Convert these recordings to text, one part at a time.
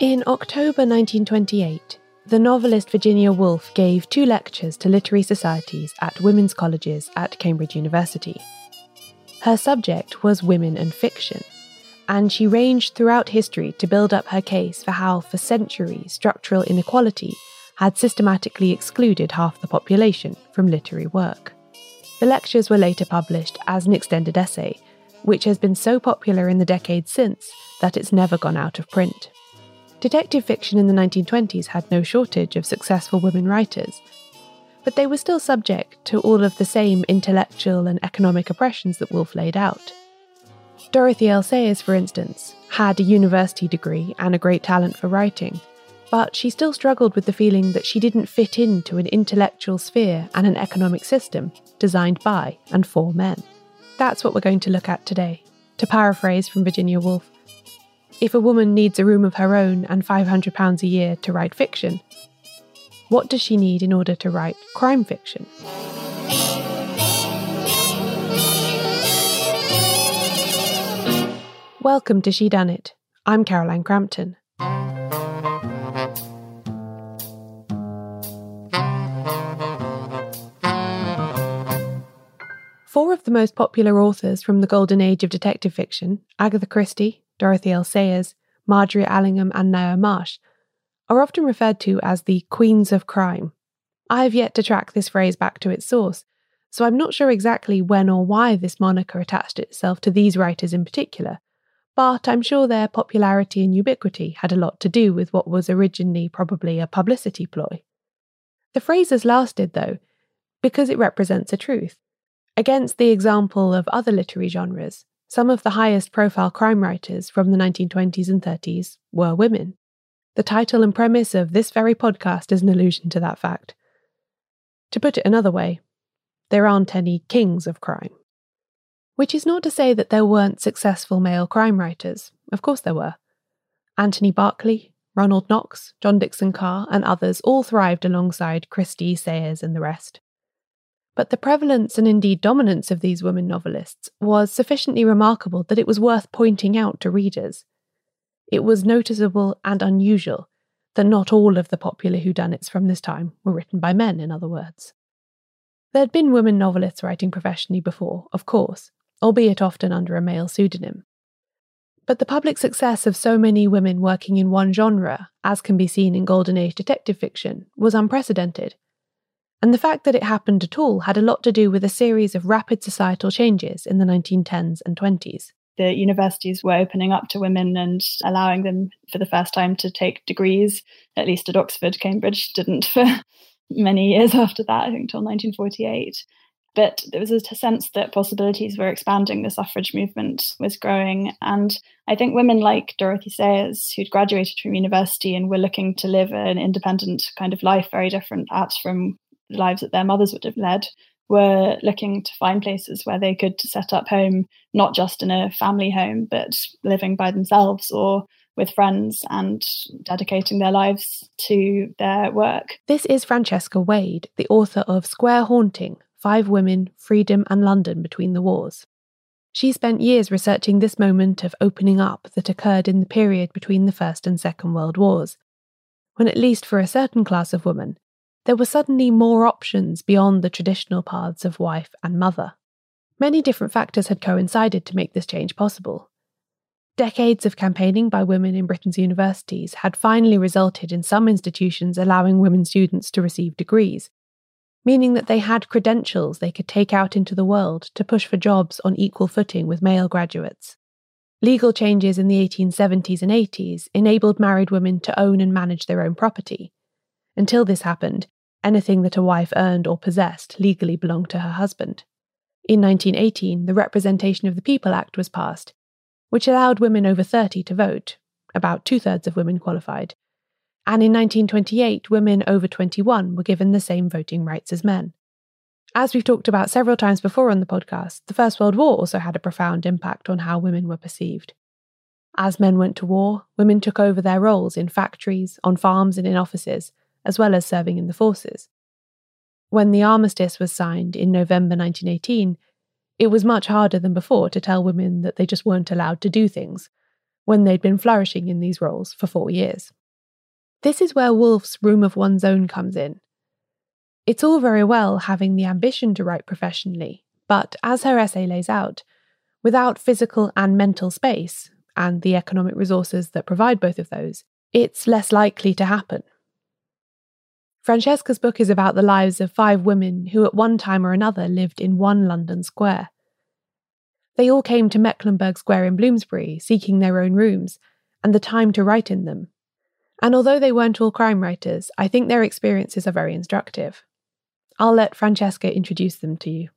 In October 1928, the novelist Virginia Woolf gave two lectures to literary societies at women's colleges at Cambridge University. Her subject was women and fiction, and she ranged throughout history to build up her case for how, for centuries, structural inequality had systematically excluded half the population from literary work. The lectures were later published as an extended essay, which has been so popular in the decades since that it's never gone out of print. Detective fiction in the 1920s had no shortage of successful women writers, but they were still subject to all of the same intellectual and economic oppressions that Woolf laid out. Dorothy L. Sayers, for instance, had a university degree and a great talent for writing, but she still struggled with the feeling that she didn't fit into an intellectual sphere and an economic system designed by and for men. That's what we're going to look at today. To paraphrase from Virginia Woolf, if a woman needs a room of her own and £500 a year to write fiction, what does she need in order to write crime fiction? Welcome to She Done It. I'm Caroline Crampton. The most popular authors from the golden age of detective fiction, Agatha Christie, Dorothy L. Sayers, Margery Allingham, and Ngaio Marsh, are often referred to as the Queens of Crime. I have yet to track this phrase back to its source, so I'm not sure exactly when or why this moniker attached itself to these writers in particular, but I'm sure their popularity and ubiquity had a lot to do with what was originally probably a publicity ploy. The phrase has lasted, though, because it represents a truth. Against the example of other literary genres, some of the highest profile crime writers from the 1920s and 30s were women. The title and premise of this very podcast is an allusion to that fact. To put it another way, there aren't any kings of crime. Which is not to say that there weren't successful male crime writers. Of course there were. Anthony Berkeley, Ronald Knox, John Dickson Carr, and others all thrived alongside Christie, Sayers, and the rest but the prevalence and indeed dominance of these women novelists was sufficiently remarkable that it was worth pointing out to readers. It was noticeable and unusual that not all of the popular whodunits from this time were written by men, in other words. There had been women novelists writing professionally before, of course, albeit often under a male pseudonym. But the public success of so many women working in one genre, as can be seen in Golden Age detective fiction, was unprecedented and the fact that it happened at all had a lot to do with a series of rapid societal changes in the 1910s and 20s. The universities were opening up to women and allowing them for the first time to take degrees, at least at Oxford. Cambridge didn't for many years after that, I think till 1948. But there was a sense that possibilities were expanding, the suffrage movement was growing. And I think women like Dorothy Sayers, who'd graduated from university and were looking to live an independent kind of life, very different perhaps from lives that their mothers would have led were looking to find places where they could set up home, not just in a family home, but living by themselves or with friends and dedicating their lives to their work. This is Francesca Wade, the author of Square Haunting Five Women, Freedom, and London Between the Wars. She spent years researching this moment of opening up that occurred in the period between the First and Second World Wars, when, at least for a certain class of women, there were suddenly more options beyond the traditional paths of wife and mother. Many different factors had coincided to make this change possible. Decades of campaigning by women in Britain's universities had finally resulted in some institutions allowing women students to receive degrees, meaning that they had credentials they could take out into the world to push for jobs on equal footing with male graduates. Legal changes in the 1870s and 80s enabled married women to own and manage their own property, until this happened, anything that a wife earned or possessed legally belonged to her husband. In 1918, the Representation of the People Act was passed, which allowed women over 30 to vote, about two thirds of women qualified. And in 1928, women over 21 were given the same voting rights as men. As we've talked about several times before on the podcast, the First World War also had a profound impact on how women were perceived. As men went to war, women took over their roles in factories, on farms, and in offices, as well as serving in the forces. When the armistice was signed in November 1918, it was much harder than before to tell women that they just weren't allowed to do things, when they'd been flourishing in these roles for four years. This is where Woolf's room of one's own comes in. It's all very well having the ambition to write professionally, but as her essay lays out, without physical and mental space, and the economic resources that provide both of those, it's less likely to happen. Francesca's book is about the lives of five women who, at one time or another, lived in one London square. They all came to Mecklenburgh Square in Bloomsbury seeking their own rooms and the time to write in them. And although they weren't all crime writers, I think their experiences are very instructive. I'll let Francesca introduce them to you.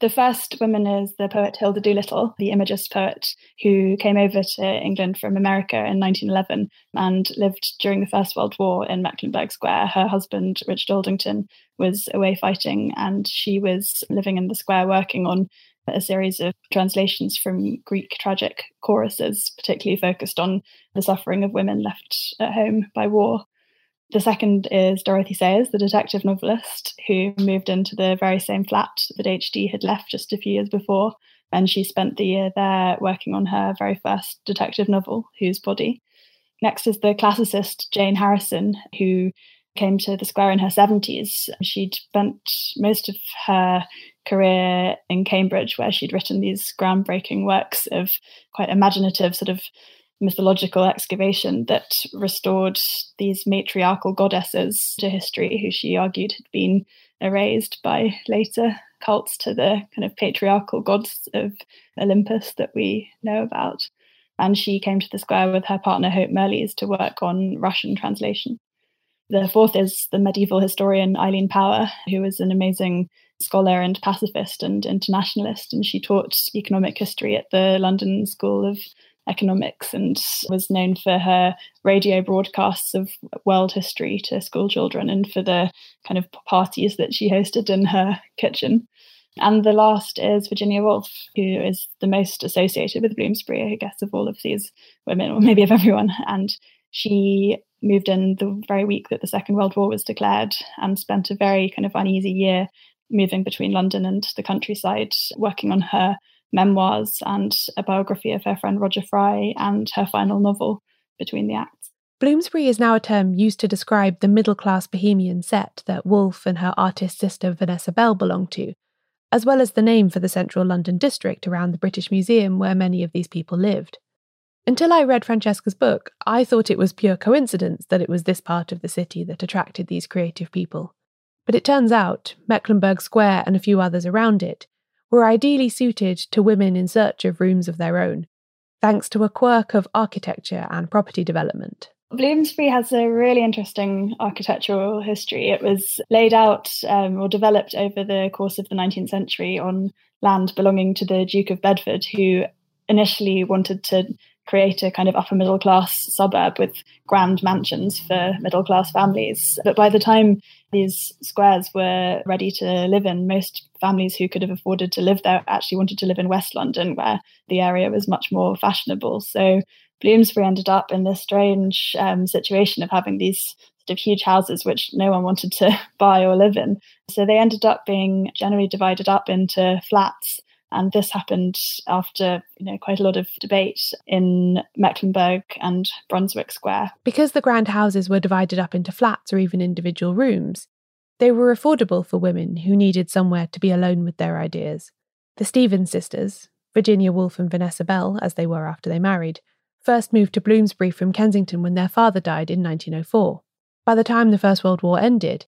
The first woman is the poet Hilda Doolittle, the Imagist poet who came over to England from America in 1911 and lived during the First World War in Mecklenburgh Square. Her husband, Richard Aldington, was away fighting, and she was living in the square working on a series of translations from Greek tragic choruses, particularly focused on the suffering of women left at home by war. The second is Dorothy Sayers, the detective novelist, who moved into the very same flat that HD had left just a few years before. And she spent the year there working on her very first detective novel, Whose Body. Next is the classicist Jane Harrison, who came to the square in her 70s. She'd spent most of her career in Cambridge, where she'd written these groundbreaking works of quite imaginative, sort of mythological excavation that restored these matriarchal goddesses to history, who she argued had been erased by later cults to the kind of patriarchal gods of Olympus that we know about. And she came to the square with her partner Hope Mirrlees to work on Russian translation. The fourth is the medieval historian Eileen Power, who was an amazing scholar and pacifist and internationalist, and she taught economic history at the London School of economics and was known for her radio broadcasts of world history to school children and for the kind of parties that she hosted in her kitchen. And the last is Virginia Woolf, who is the most associated with Bloomsbury, I guess, of all of these women, or maybe of everyone. And she moved in the very week that the Second World War was declared and spent a very kind of uneasy year moving between London and the countryside, working on her memoirs and a biography of her friend Roger Fry and her final novel, Between the Acts. Bloomsbury is now a term used to describe the middle class bohemian set that Woolf and her artist sister Vanessa Bell belonged to, as well as the name for the central London district around the British Museum where many of these people lived. Until I read Francesca's book, I thought it was pure coincidence that it was this part of the city that attracted these creative people. But it turns out Mecklenburgh Square and a few others around it were ideally suited to women in search of rooms of their own, thanks to a quirk of architecture and property development. Bloomsbury has a really interesting architectural history. It was laid out um, or developed over the course of the 19th century on land belonging to the Duke of Bedford, who initially wanted to create a kind of upper middle class suburb with grand mansions for middle class families. But by the time these squares were ready to live in, most families who could have afforded to live there actually wanted to live in West London, where the area was much more fashionable. So Bloomsbury ended up in this strange um, situation of having these sort of huge houses which no one wanted to buy or live in. So they ended up being generally divided up into flats and this happened after you know quite a lot of debate in Mecklenburgh and Brunswick Square. Because the grand houses were divided up into flats or even individual rooms, they were affordable for women who needed somewhere to be alone with their ideas. The Stevens sisters, Virginia Woolf and Vanessa Bell, as they were after they married, first moved to Bloomsbury from Kensington when their father died in 1904. By the time the First World War ended,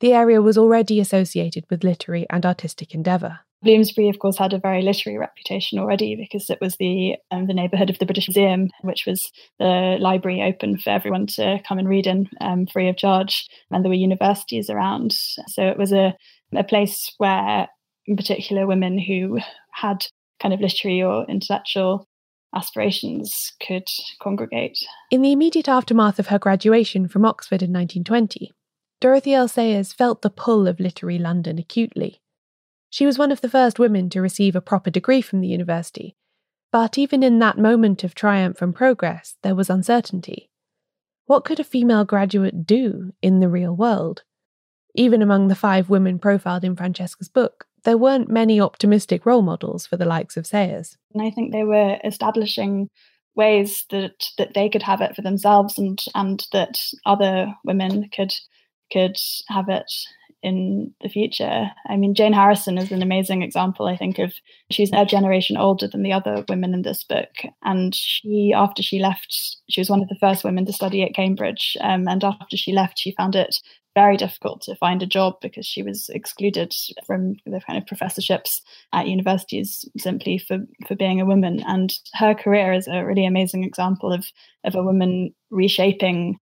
the area was already associated with literary and artistic endeavour. Bloomsbury, of course, had a very literary reputation already because it was the um, the neighbourhood of the British Museum, which was the library open for everyone to come and read in um, free of charge, and there were universities around. So it was a a place where, in particular, women who had kind of literary or intellectual aspirations could congregate. In the immediate aftermath of her graduation from Oxford in 1920, Dorothy L. Sayers felt the pull of literary London acutely. She was one of the first women to receive a proper degree from the university, but even in that moment of triumph and progress, there was uncertainty. What could a female graduate do in the real world? Even among the five women profiled in Francesca's book, there weren't many optimistic role models for the likes of Sayers. And I think they were establishing ways that that they could have it for themselves and and that other women could could have it in the future. I mean, Jane Harrison is an amazing example, I think, of she's a generation older than the other women in this book. And she, after she left, she was one of the first women to study at Cambridge. Um, and after she left, she found it very difficult to find a job because she was excluded from the kind of professorships at universities simply for, for being a woman. And her career is a really amazing example of, of a woman reshaping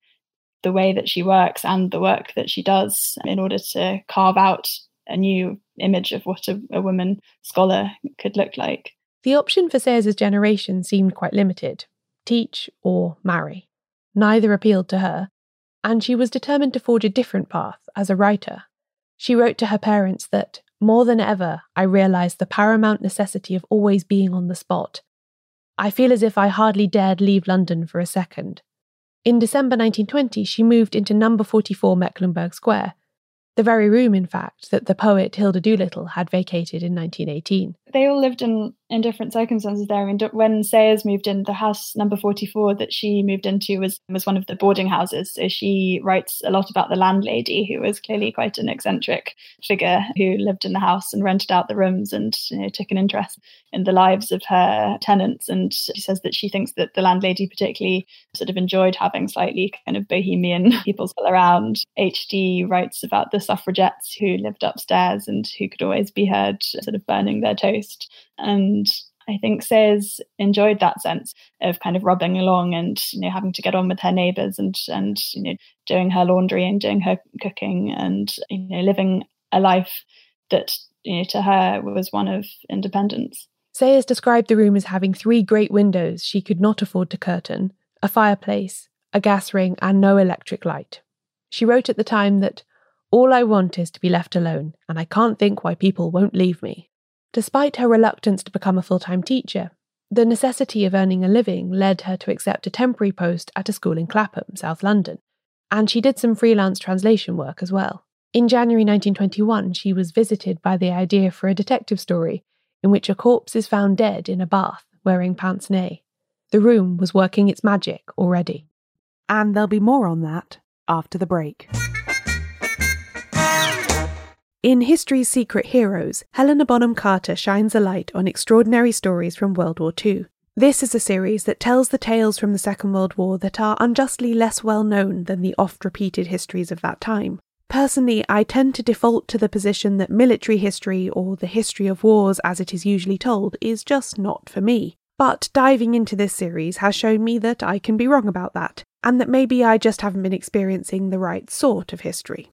the way that she works and the work that she does in order to carve out a new image of what a, a woman scholar could look like. The option for Sayers' generation seemed quite limited teach or marry. Neither appealed to her, and she was determined to forge a different path as a writer. She wrote to her parents that, more than ever, I realised the paramount necessity of always being on the spot. I feel as if I hardly dared leave London for a second. In December 1920, she moved into number 44 Mecklenburgh Square, the very room, in fact, that the poet Hilda Doolittle had vacated in 1918. They all lived in, in different circumstances there. I mean, when Sayers moved in, the house number 44 that she moved into was, was one of the boarding houses. So she writes a lot about the landlady, who was clearly quite an eccentric figure who lived in the house and rented out the rooms and you know, took an interest in the lives of her tenants. And she says that she thinks that the landlady particularly sort of enjoyed having slightly kind of bohemian people around. HD writes about the suffragettes who lived upstairs and who could always be heard sort of burning their toast. And I think Sayers enjoyed that sense of kind of rubbing along and you know having to get on with her neighbours and and you know doing her laundry and doing her cooking and you know living a life that you know to her was one of independence. Sayers described the room as having three great windows she could not afford to curtain, a fireplace, a gas ring, and no electric light. She wrote at the time that all I want is to be left alone, and I can't think why people won't leave me. Despite her reluctance to become a full time teacher, the necessity of earning a living led her to accept a temporary post at a school in Clapham, South London, and she did some freelance translation work as well. In January 1921, she was visited by the idea for a detective story in which a corpse is found dead in a bath wearing pince nez. The room was working its magic already. And there'll be more on that after the break. In History's Secret Heroes, Helena Bonham Carter shines a light on extraordinary stories from World War II. This is a series that tells the tales from the Second World War that are unjustly less well known than the oft repeated histories of that time. Personally, I tend to default to the position that military history, or the history of wars as it is usually told, is just not for me. But diving into this series has shown me that I can be wrong about that, and that maybe I just haven't been experiencing the right sort of history.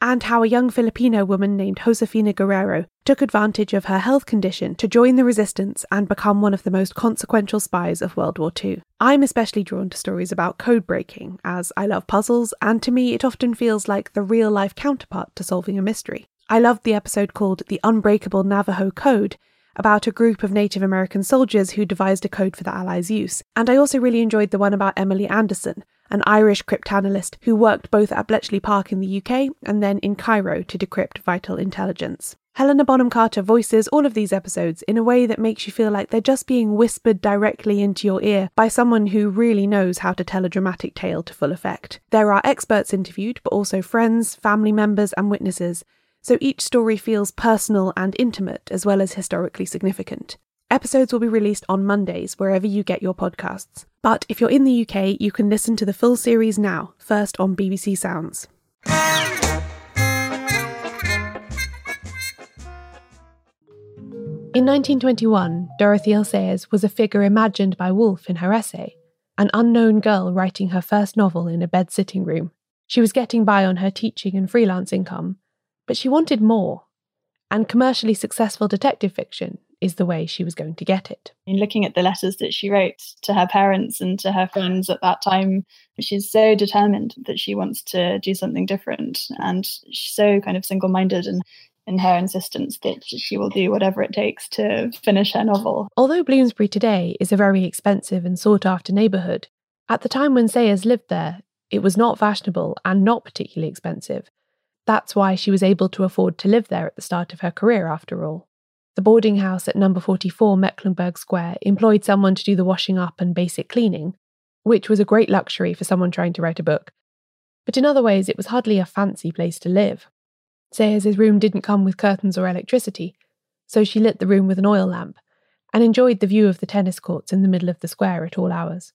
and how a young Filipino woman named Josefina Guerrero took advantage of her health condition to join the resistance and become one of the most consequential spies of World War II. I'm especially drawn to stories about code breaking, as I love puzzles, and to me it often feels like the real life counterpart to solving a mystery. I loved the episode called The Unbreakable Navajo Code, about a group of Native American soldiers who devised a code for the Allies' use. And I also really enjoyed the one about Emily Anderson, an Irish cryptanalyst who worked both at Bletchley Park in the UK and then in Cairo to decrypt vital intelligence. Helena Bonham Carter voices all of these episodes in a way that makes you feel like they're just being whispered directly into your ear by someone who really knows how to tell a dramatic tale to full effect. There are experts interviewed, but also friends, family members, and witnesses, so each story feels personal and intimate as well as historically significant. Episodes will be released on Mondays wherever you get your podcasts. But if you're in the UK, you can listen to the full series now, first on BBC Sounds. In 1921, Dorothy L. Sayers was a figure imagined by Woolf in her essay, an unknown girl writing her first novel in a bed sitting room. She was getting by on her teaching and freelance income, but she wanted more. And commercially successful detective fiction is the way she was going to get it. In looking at the letters that she wrote to her parents and to her friends at that time, she's so determined that she wants to do something different. And she's so kind of single minded and in her insistence that she will do whatever it takes to finish her novel. Although Bloomsbury today is a very expensive and sought after neighbourhood, at the time when Sayers lived there, it was not fashionable and not particularly expensive. That's why she was able to afford to live there at the start of her career, after all. The boarding house at number 44 Mecklenburgh Square employed someone to do the washing up and basic cleaning, which was a great luxury for someone trying to write a book. But in other ways, it was hardly a fancy place to live. Sayers' room didn't come with curtains or electricity, so she lit the room with an oil lamp and enjoyed the view of the tennis courts in the middle of the square at all hours.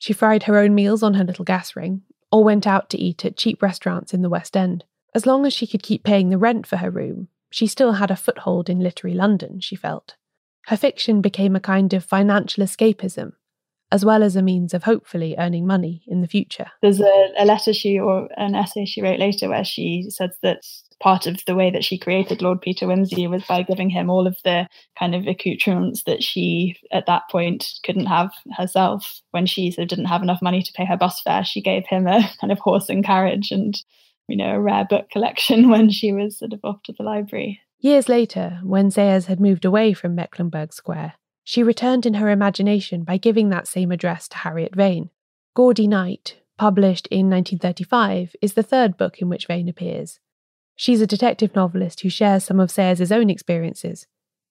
She fried her own meals on her little gas ring, or went out to eat at cheap restaurants in the West End. As long as she could keep paying the rent for her room, she still had a foothold in literary London, she felt. Her fiction became a kind of financial escapism, as well as a means of hopefully earning money in the future. There's a, a letter she or an essay she wrote later where she says that part of the way that she created Lord Peter Wimsey was by giving him all of the kind of accoutrements that she at that point couldn't have herself. When she sort of didn't have enough money to pay her bus fare, she gave him a kind of horse and carriage and you know, a rare book collection when she was sort of off to the library. Years later, when Sayers had moved away from Mecklenburgh Square, she returned in her imagination by giving that same address to Harriet Vane. Gaudy Night, published in 1935, is the third book in which Vane appears. She's a detective novelist who shares some of Sayers' own experiences,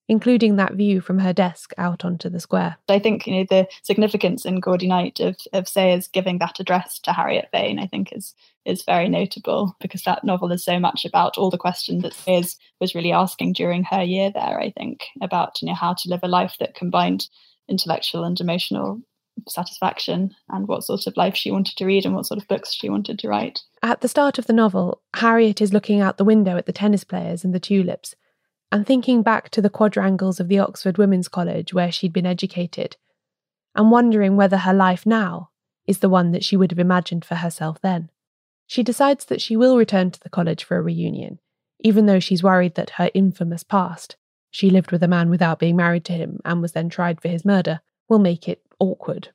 including that view from her desk out onto the square. I think you know the significance in Gaudy Night of of Sayers giving that address to Harriet Vane, I think is is very notable because that novel is so much about all the questions that Sayers was really asking during her year there. I think about you know how to live a life that combined intellectual and emotional satisfaction and what sort of life she wanted to read and what sort of books she wanted to write. At the start of the novel, Harriet is looking out the window at the tennis players and the tulips and thinking back to the quadrangles of the Oxford Women's College where she'd been educated, and wondering whether her life now is the one that she would have imagined for herself then. She decides that she will return to the college for a reunion, even though she's worried that her infamous past, she lived with a man without being married to him and was then tried for his murder, will make it awkward.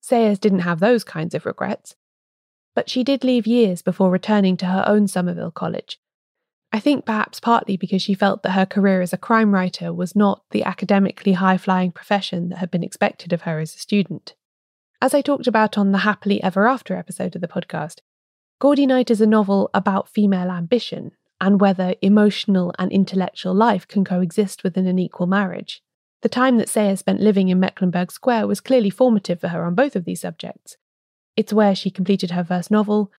Sayers didn't have those kinds of regrets, but she did leave years before returning to her own Somerville College, I think perhaps partly because she felt that her career as a crime writer was not the academically high flying profession that had been expected of her as a student. As I talked about on the Happily Ever After episode of the podcast, Gaudy Night is a novel about female ambition and whether emotional and intellectual life can coexist within an equal marriage. The time that Sayers spent living in Mecklenburgh Square was clearly formative for her on both of these subjects. It's where she completed her first novel,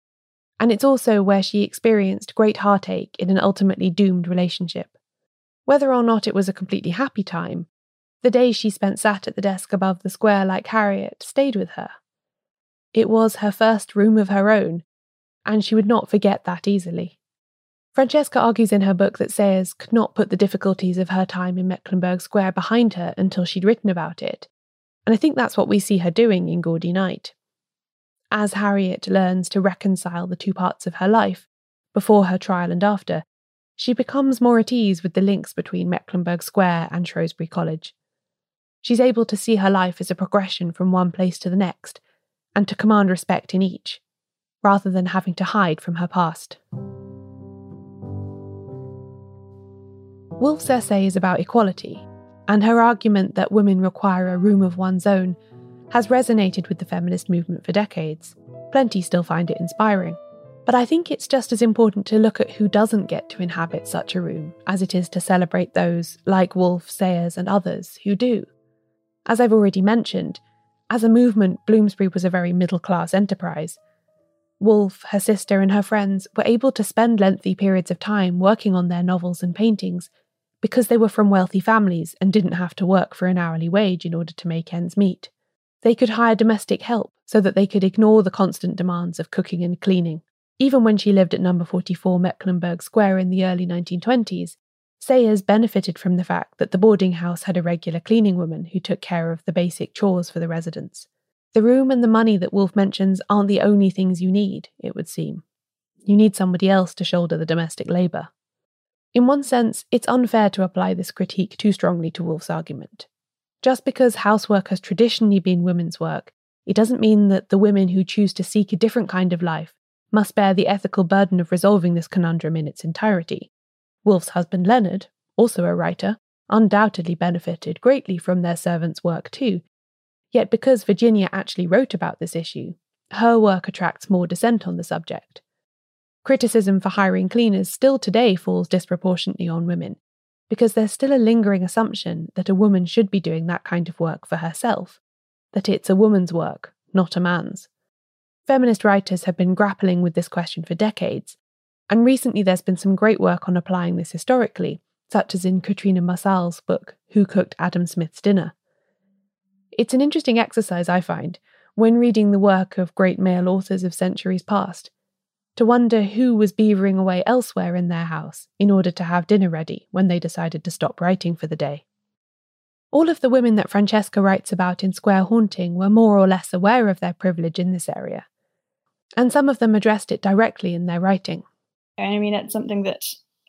and it's also where she experienced great heartache in an ultimately doomed relationship. Whether or not it was a completely happy time, the days she spent sat at the desk above the square like Harriet stayed with her. It was her first room of her own, and she would not forget that easily. Francesca argues in her book that Sayers could not put the difficulties of her time in Mecklenburgh Square behind her until she'd written about it, and I think that's what we see her doing in Gaudy Night as Harriet learns to reconcile the two parts of her life, before her trial and after, she becomes more at ease with the links between Mecklenburgh Square and Shrewsbury College. She's able to see her life as a progression from one place to the next, and to command respect in each, rather than having to hide from her past. Woolf's essay is about equality, and her argument that women require a room of one's own has resonated with the feminist movement for decades. Plenty still find it inspiring. But I think it's just as important to look at who doesn't get to inhabit such a room as it is to celebrate those, like Woolf, Sayers, and others, who do. As I've already mentioned, as a movement, Bloomsbury was a very middle class enterprise. Woolf, her sister, and her friends were able to spend lengthy periods of time working on their novels and paintings because they were from wealthy families and didn't have to work for an hourly wage in order to make ends meet. They could hire domestic help so that they could ignore the constant demands of cooking and cleaning. Even when she lived at number 44 Mecklenburgh Square in the early 1920s, Sayers benefited from the fact that the boarding house had a regular cleaning woman who took care of the basic chores for the residents. The room and the money that Woolf mentions aren't the only things you need, it would seem. You need somebody else to shoulder the domestic labour. In one sense, it's unfair to apply this critique too strongly to Woolf's argument. Just because housework has traditionally been women's work, it doesn't mean that the women who choose to seek a different kind of life must bear the ethical burden of resolving this conundrum in its entirety. Woolf's husband Leonard, also a writer, undoubtedly benefited greatly from their servants' work too. Yet because Virginia actually wrote about this issue, her work attracts more dissent on the subject. Criticism for hiring cleaners still today falls disproportionately on women, because there's still a lingering assumption that a woman should be doing that kind of work for herself, that it's a woman's work, not a man's. Feminist writers have been grappling with this question for decades, and recently there's been some great work on applying this historically, such as in Katrina Marçal's book, Who Cooked Adam Smith's Dinner? It's an interesting exercise, I find, when reading the work of great male authors of centuries past, to wonder who was beavering away elsewhere in their house in order to have dinner ready when they decided to stop writing for the day. All of the women that Francesca writes about in Square Haunting were more or less aware of their privilege in this area, and some of them addressed it directly in their writing. I mean, it's something that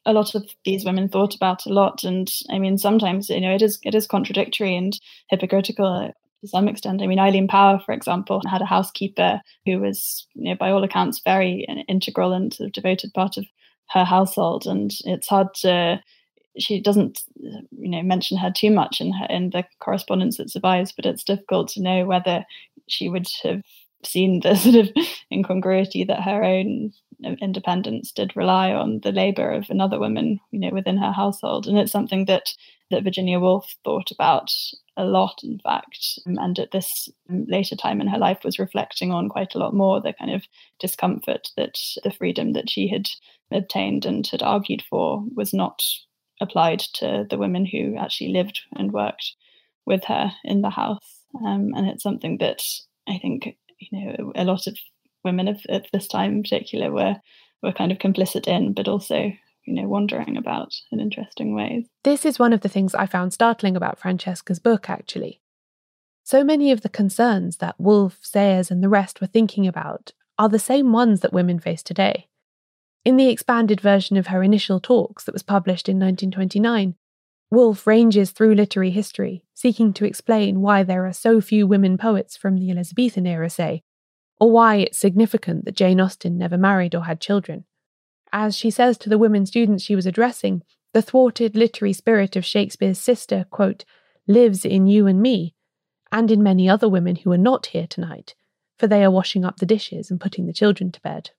a lot of these women thought about a lot and i mean sometimes you know it is it is contradictory and hypocritical to some extent i mean eileen power for example had a housekeeper who was you know by all accounts very integral and sort of devoted part of her household and it's hard to she doesn't you know mention her too much in her in the correspondence that survives but it's difficult to know whether she would have seen the sort of incongruity that her own independence did rely on the labor of another woman, you know, within her household. And it's something that that Virginia Woolf thought about a lot, in fact, and at this later time in her life was reflecting on quite a lot more the kind of discomfort that the freedom that she had obtained and had argued for was not applied to the women who actually lived and worked with her in the house. Um, and it's something that I think you know a lot of women of, at this time in particular were were kind of complicit in, but also you know wondering about in interesting ways. This is one of the things I found startling about Francesca's book, actually. So many of the concerns that Woolf, Sayers, and the rest were thinking about are the same ones that women face today. In the expanded version of her initial talks that was published in 1929, Woolf ranges through literary history, seeking to explain why there are so few women poets from the Elizabethan era, say, or why it's significant that Jane Austen never married or had children. As she says to the women students she was addressing, the thwarted literary spirit of Shakespeare's sister, quote, lives in you and me, and in many other women who are not here tonight, for they are washing up the dishes and putting the children to bed.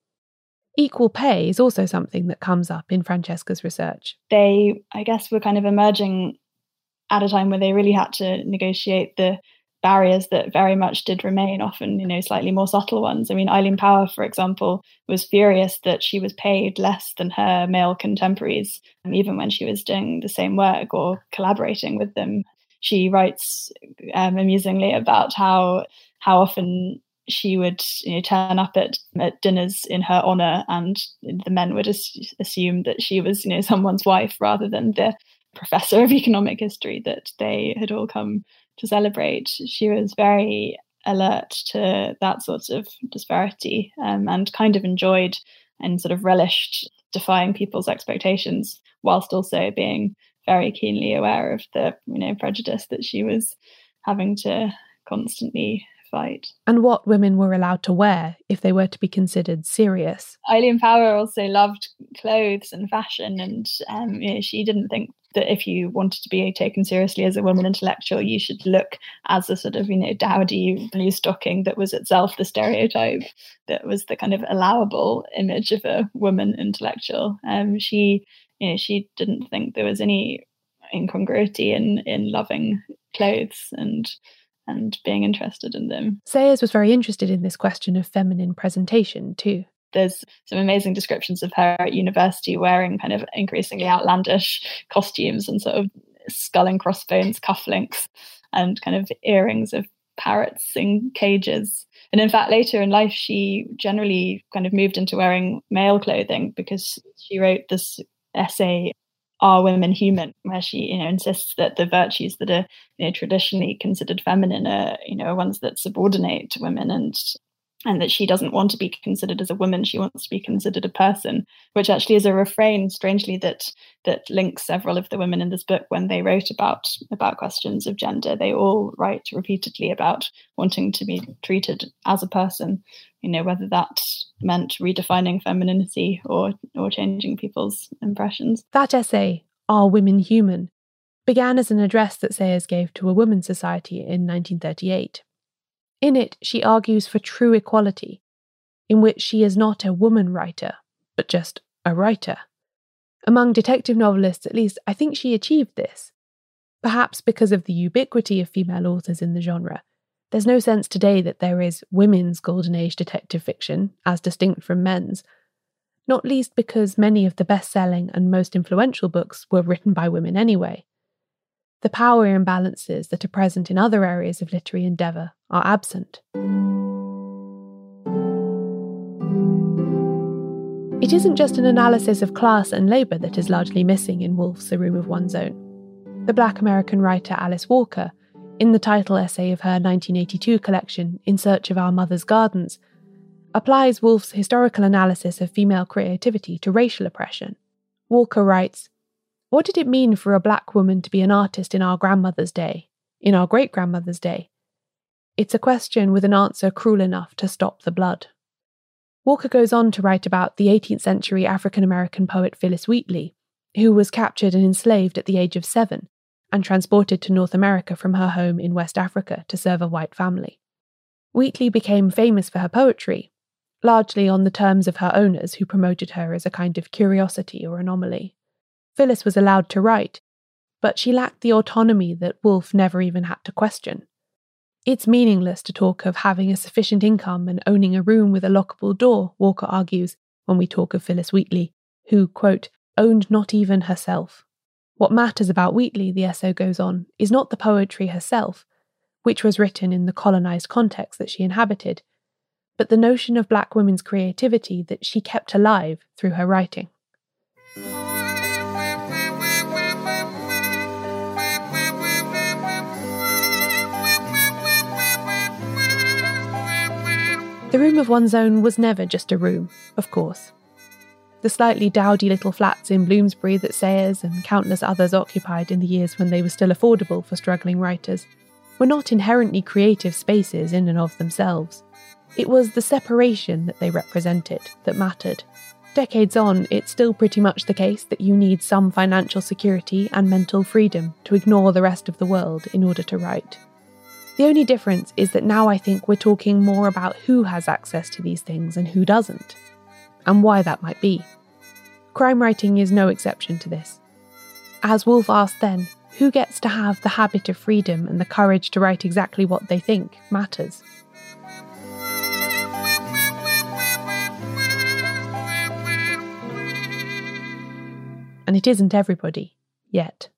Equal pay is also something that comes up in Francesca's research. They, I guess, were kind of emerging at a time where they really had to negotiate the barriers that very much did remain, often, you know, slightly more subtle ones. I mean, Eileen Power, for example, was furious that she was paid less than her male contemporaries, um, even when she was doing the same work or collaborating with them. She writes um, amusingly about how how often she would you know, turn up at, at dinners in her honor, and the men would as- assume that she was, you know, someone's wife rather than the professor of economic history that they had all come to celebrate. She was very alert to that sort of disparity um, and kind of enjoyed and sort of relished defying people's expectations whilst also being very keenly aware of the you know prejudice that she was having to constantly fight. And what women were allowed to wear if they were to be considered serious. Eileen Power also loved clothes and fashion, and um, you know, she didn't think that if you wanted to be taken seriously as a woman intellectual, you should look as a sort of, you know, dowdy blue stocking that was itself the stereotype that was the kind of allowable image of a woman intellectual. Um, she, you know, she didn't think there was any incongruity in in loving clothes and and being interested in them. Sayers was very interested in this question of feminine presentation too there's some amazing descriptions of her at university wearing kind of increasingly outlandish costumes and sort of skull and crossbones cufflinks and kind of earrings of parrots in cages. And in fact, later in life, she generally kind of moved into wearing male clothing because she wrote this essay, Are Women Human? where she, you know, insists that the virtues that are, you know, traditionally considered feminine are, you know, ones that subordinate women and and that she doesn't want to be considered as a woman she wants to be considered a person which actually is a refrain strangely that that links several of the women in this book when they wrote about about questions of gender. They all write repeatedly about wanting to be treated as a person you know whether that meant redefining femininity or or changing people's impressions. That essay are women human? began as an address that sayers gave to a women's society in 1938 in it, she argues for true equality, in which she is not a woman writer, but just a writer. Among detective novelists, at least, I think she achieved this. Perhaps because of the ubiquity of female authors in the genre, there's no sense today that there is women's golden age detective fiction, as distinct from men's, not least because many of the best selling and most influential books were written by women anyway the power imbalances that are present in other areas of literary endeavour are absent. It isn't just an analysis of class and labour that is largely missing in Woolf's The Room of One's Own. The black American writer Alice Walker, in the title essay of her 1982 collection, In Search of Our Mother's Gardens, applies Woolf's historical analysis of female creativity to racial oppression. Walker writes what did it mean for a black woman to be an artist in our grandmother's day, in our great grandmother's day? It's a question with an answer cruel enough to stop the blood. Walker goes on to write about the 18th century African American poet Phillis Wheatley, who was captured and enslaved at the age of seven and transported to North America from her home in West Africa to serve a white family. Wheatley became famous for her poetry, largely on the terms of her owners who promoted her as a kind of curiosity or anomaly. Phillis was allowed to write, but she lacked the autonomy that Woolf never even had to question. It's meaningless to talk of having a sufficient income and owning a room with a lockable door, Walker argues, when we talk of Phillis Wheatley, who, quote, owned not even herself. What matters about Wheatley, the essay goes on, is not the poetry herself, which was written in the colonised context that she inhabited, but the notion of black women's creativity that she kept alive through her writing. The room of one's own was never just a room, of course. The slightly dowdy little flats in Bloomsbury that Sayers and countless others occupied in the years when they were still affordable for struggling writers were not inherently creative spaces in and of themselves. It was the separation that they represented that mattered. Decades on, it's still pretty much the case that you need some financial security and mental freedom to ignore the rest of the world in order to write. The only difference is that now I think we're talking more about who has access to these things and who doesn't, and why that might be. Crime writing is no exception to this. As Woolf asked then, who gets to have the habit of freedom and the courage to write exactly what they think matters? And it isn't everybody, yet.